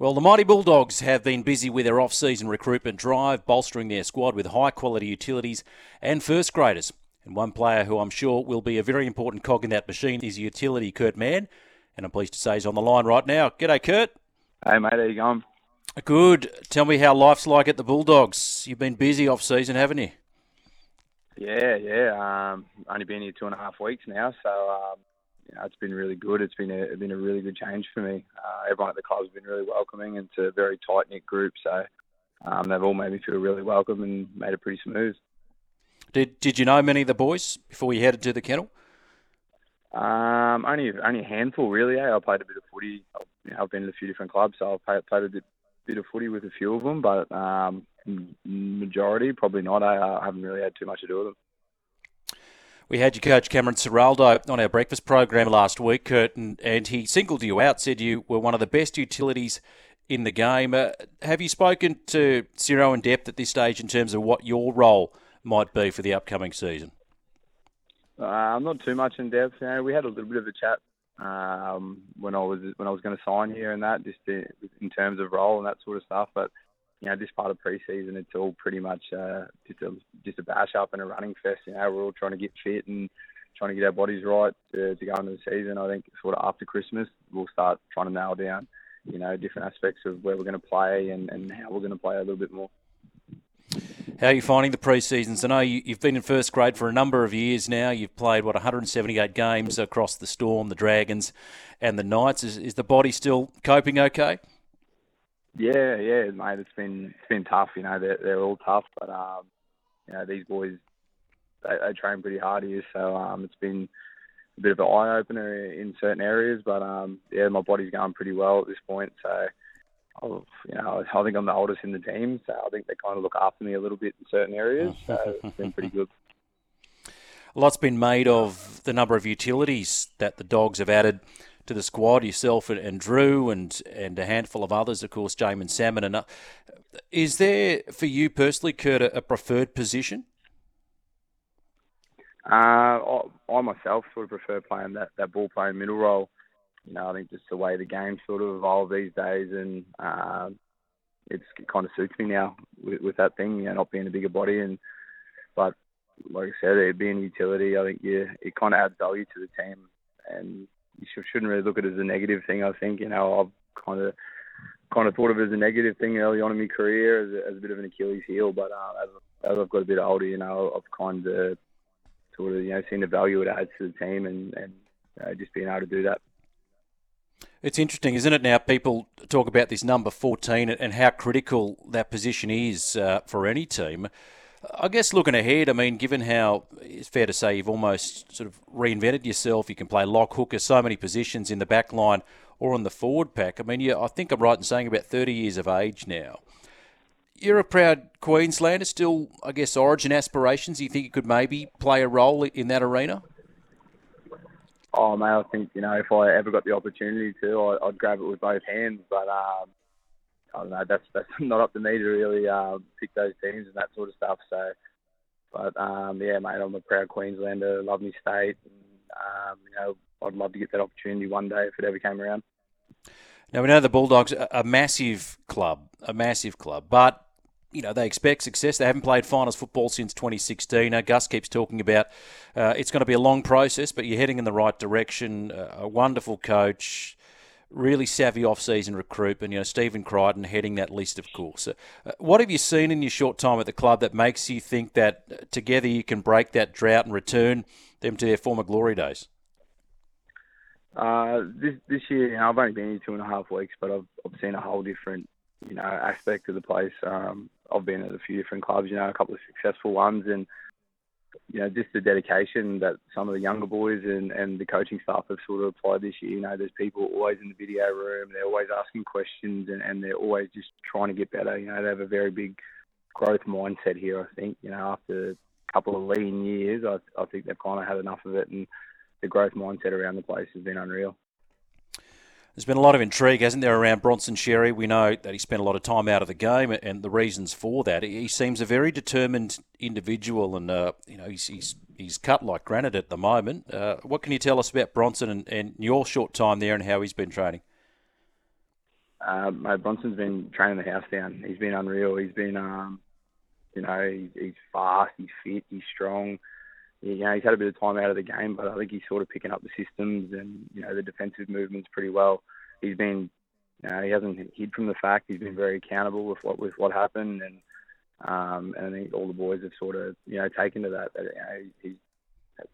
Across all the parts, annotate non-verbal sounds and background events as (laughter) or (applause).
Well, the Mighty Bulldogs have been busy with their off-season recruitment drive, bolstering their squad with high-quality utilities and first graders. And one player who I'm sure will be a very important cog in that machine is utility Kurt Mann. And I'm pleased to say he's on the line right now. G'day, Kurt. Hey, mate. How you going? Good. Tell me how life's like at the Bulldogs. You've been busy off-season, haven't you? Yeah, yeah. Um, only been here two and a half weeks now, so um, you know, it's been really good. It's been a been a really good change for me. Uh, everyone at the club's been really welcoming, and it's a very tight knit group. So um, they've all made me feel really welcome and made it pretty smooth. Did Did you know many of the boys before you headed to the kennel? Um, only only a handful really. Eh? I played a bit of footy. I've, you know, I've been to a few different clubs, so I've played, played a bit bit of footy with a few of them, but um, majority probably not. I, I haven't really had too much to do with them. We had your coach Cameron Ciraldo on our breakfast program last week, Kurt, and, he singled you out, said you were one of the best utilities in the game. Uh, have you spoken to Ciro in depth at this stage in terms of what your role might be for the upcoming season? Uh, not too much in depth. You know, we had a little bit of a chat um, when I was when I was going to sign here and that, just in terms of role and that sort of stuff. But you know, this part of preseason, it's all pretty much uh, just a just a bash up and a running fest. You know, we're all trying to get fit and trying to get our bodies right to, to go into the season. I think sort of after Christmas, we'll start trying to nail down, you know, different aspects of where we're going to play and, and how we're going to play a little bit more. How are you finding the pre-seasons? I know you, have been in first grade for a number of years now. You've played what 178 games across the Storm, the Dragons, and the Knights. Is, is the body still coping okay? Yeah, yeah, mate. It's been it's been tough. You know, they're they're all tough, but um, you know, these boys they, they train pretty hard here, so um, it's been a bit of an eye opener in certain areas. But um, yeah, my body's going pretty well at this point. So, I'll, you know, I think I'm the oldest in the team, so I think they kind of look after me a little bit in certain areas. So it's been pretty (laughs) good. A lot's been made of the number of utilities that the dogs have added to the squad, yourself and, and Drew and and a handful of others, of course, Jaeman Salmon. And uh, is there for you personally, Kurt, a, a preferred position? Uh, I, I, myself sort of prefer playing that, that ball playing middle role. You know, I think just the way the game sort of evolved these days, and uh, it's, it kind of suits me now with, with that thing. You know, not being a bigger body, and but like I said, it being utility, I think yeah, it kind of adds value to the team, and you shouldn't really look at it as a negative thing. I think you know I've kind of kind of thought of it as a negative thing early on in my career as a, as a bit of an Achilles heel, but uh, as, as I've got a bit older, you know, I've kind of sort of you know seen the value it adds to the team and and uh, just being able to do that. It's interesting, isn't it? Now people talk about this number 14 and how critical that position is uh, for any team. I guess looking ahead, I mean, given how it's fair to say you've almost sort of reinvented yourself, you can play lock hooker, so many positions in the back line or on the forward pack. I mean, you, I think I'm right in saying about 30 years of age now. You're a proud Queenslander, still, I guess, origin aspirations. Do You think you could maybe play a role in that arena? Oh, mate, I think, you know, if I ever got the opportunity to, I'd grab it with both hands. But um, I don't know. That's that's (laughs) not up to me to really uh, pick those teams and that sort of stuff. So, but um, yeah, mate, I'm a proud Queenslander. Love me state. And, um, you know, I'd love to get that opportunity one day if it ever came around. Now we know the Bulldogs are a massive club, a massive club, but you know they expect success. They haven't played finals football since 2016. Now, Gus keeps talking about uh, it's going to be a long process, but you're heading in the right direction. Uh, a wonderful coach really savvy off-season recruit, recruitment. You know, Stephen Crichton heading that list, of course. Uh, what have you seen in your short time at the club that makes you think that together you can break that drought and return them to their former glory days? Uh, this this year, you know, I've only been here two and a half weeks, but I've I've seen a whole different, you know, aspect of the place. Um, I've been at a few different clubs, you know, a couple of successful ones, and you know, just the dedication that some of the younger boys and, and the coaching staff have sort of applied this year. You know, there's people always in the video room, they're always asking questions and, and they're always just trying to get better. You know, they have a very big growth mindset here, I think. You know, after a couple of lean years, I, I think they've kind of had enough of it and the growth mindset around the place has been unreal. There's been a lot of intrigue, hasn't there, around Bronson Xerri? We know that he spent a lot of time out of the game, and the reasons for that. He seems a very determined individual, and uh, you know he's, he's, he's cut like granite at the moment. Uh, what can you tell us about Bronson and, and, your short time there, and how he's been training? Uh, Bronson's been training the house down. He's been unreal. He's been, um, you know, he's, he's fast, he's fit, he's strong you know, he's had a bit of time out of the game, but I think he's sort of picking up the systems and you know the defensive movements pretty well. He's been, you know, he hasn't hid from the fact. He's been very accountable with what with what happened, and um, and I think all the boys have sort of you know taken to that. That you know, he's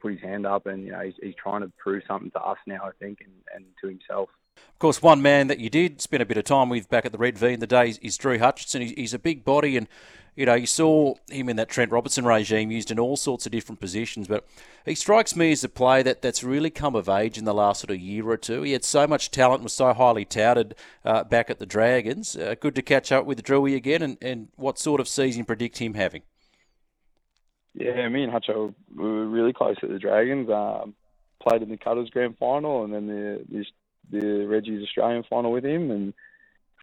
put his hand up, and you know he's, he's trying to prove something to us now. I think, and, and to himself. Of course, one man that you did spend a bit of time with back at the Red V in the days is Drew Hutchison. He's, a big body, and you know you saw him in that Trent Robertson regime used in all sorts of different positions. But he strikes me as a player that, that's really come of age in the last sort of year or two. He had so much talent, was so highly touted uh, back at the Dragons. Uh, good to catch up with Drewy again, and, and what sort of season predict him having? Yeah, me and Hutcho were really close at the Dragons. Um, played in the Cutters Grand Final, and then the, the the Reggie's Australian final with him, and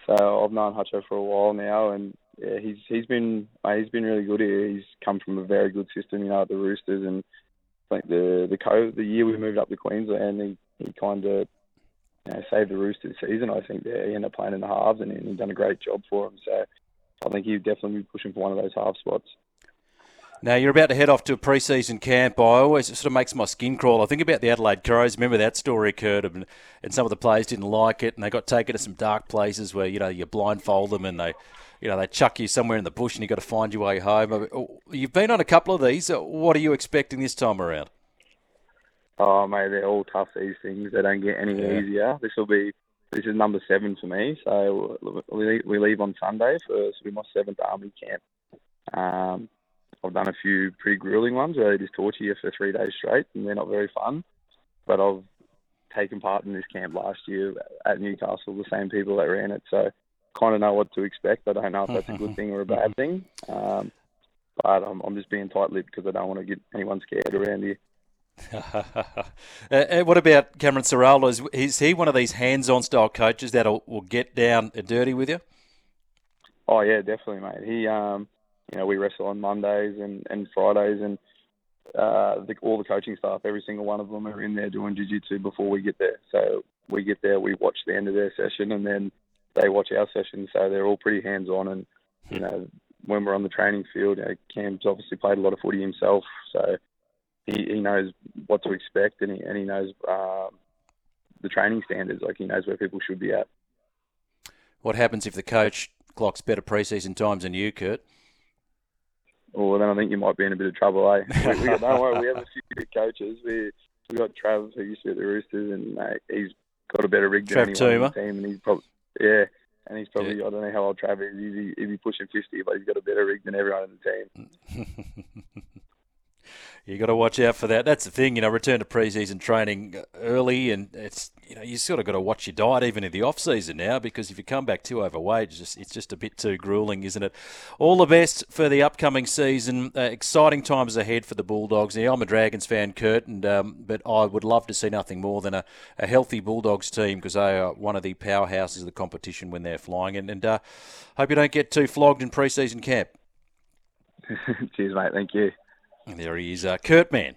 so I've known Hutcho for a while now, and yeah, he's he's been he's been really good here. He's come from a very good system, you know, at the Roosters, and I think the the co the year we moved up to Queensland, he he kind of you know, saved the Roosters season. I think yeah, he ended up playing in the halves, and he done a great job for him. So I think he'd definitely be pushing for one of those half spots. Now you're about to head off to a pre-season camp. I always it sort of makes my skin crawl. I think about the Adelaide Crows. Remember that story occurred, and, and some of the players didn't like it, and they got taken to some dark places where you know you blindfold them and they, you know, they chuck you somewhere in the bush, and you have got to find your way home. Oh, you've been on a couple of these. What are you expecting this time around? Oh mate, they're all tough. These things they don't get any yeah. easier. This will be this is number seven for me. So we leave on Sunday for will my seventh army camp. Um, I've done a few pretty grueling ones where they just torture you for three days straight, and they're not very fun. But I've taken part in this camp last year at Newcastle, the same people that ran it, so kind of know what to expect. I don't know if that's a good thing or a bad (laughs) thing, um, but I'm, I'm just being tight-lipped because I don't want to get anyone scared around here. (laughs) uh, what about Cameron Ciraldo? Is, is, he one of these hands-on style coaches that will get down and dirty with you? Oh yeah, definitely, mate. He um, you know, we wrestle on Mondays and, and Fridays, and uh, the, all the coaching staff, every single one of them are in there doing jiu-jitsu before we get there. So we get there, we watch the end of their session, and then they watch our session. So they're all pretty hands-on, and you know, when we're on the training field, you know, Cam's obviously played a lot of footy himself, so he, he knows what to expect, and he and he knows uh, the training standards. Like he knows where people should be at. What happens if the coach clocks better preseason times than you, Kurt? Well, then I think you might be in a bit of trouble, eh? (laughs) we, we, don't worry, we have a few good coaches. We we got Trav who used to be at the Roosters, and uh, he's got a better rig than Trav anyone on the team, and he's probably yeah, and he's probably yeah. I don't know how old Trav is. He's, he's pushing fifty, but he's got a better rig than everyone in the team. (laughs) you got to watch out for that. That's the thing, you know. Return to preseason training early, and it's you know you sort of got to watch your diet even in the off season now because if you come back too overweight, it's just it's just a bit too grueling, isn't it? All the best for the upcoming season. Uh, exciting times ahead for the Bulldogs. Now, I'm a Dragons fan, Kurt, and um, but I would love to see nothing more than a, a healthy Bulldogs team because they are one of the powerhouses of the competition when they're flying. And, and uh, hope you don't get too flogged in preseason camp. (laughs) Cheers, mate. Thank you. There he is, uh, Kurt Mann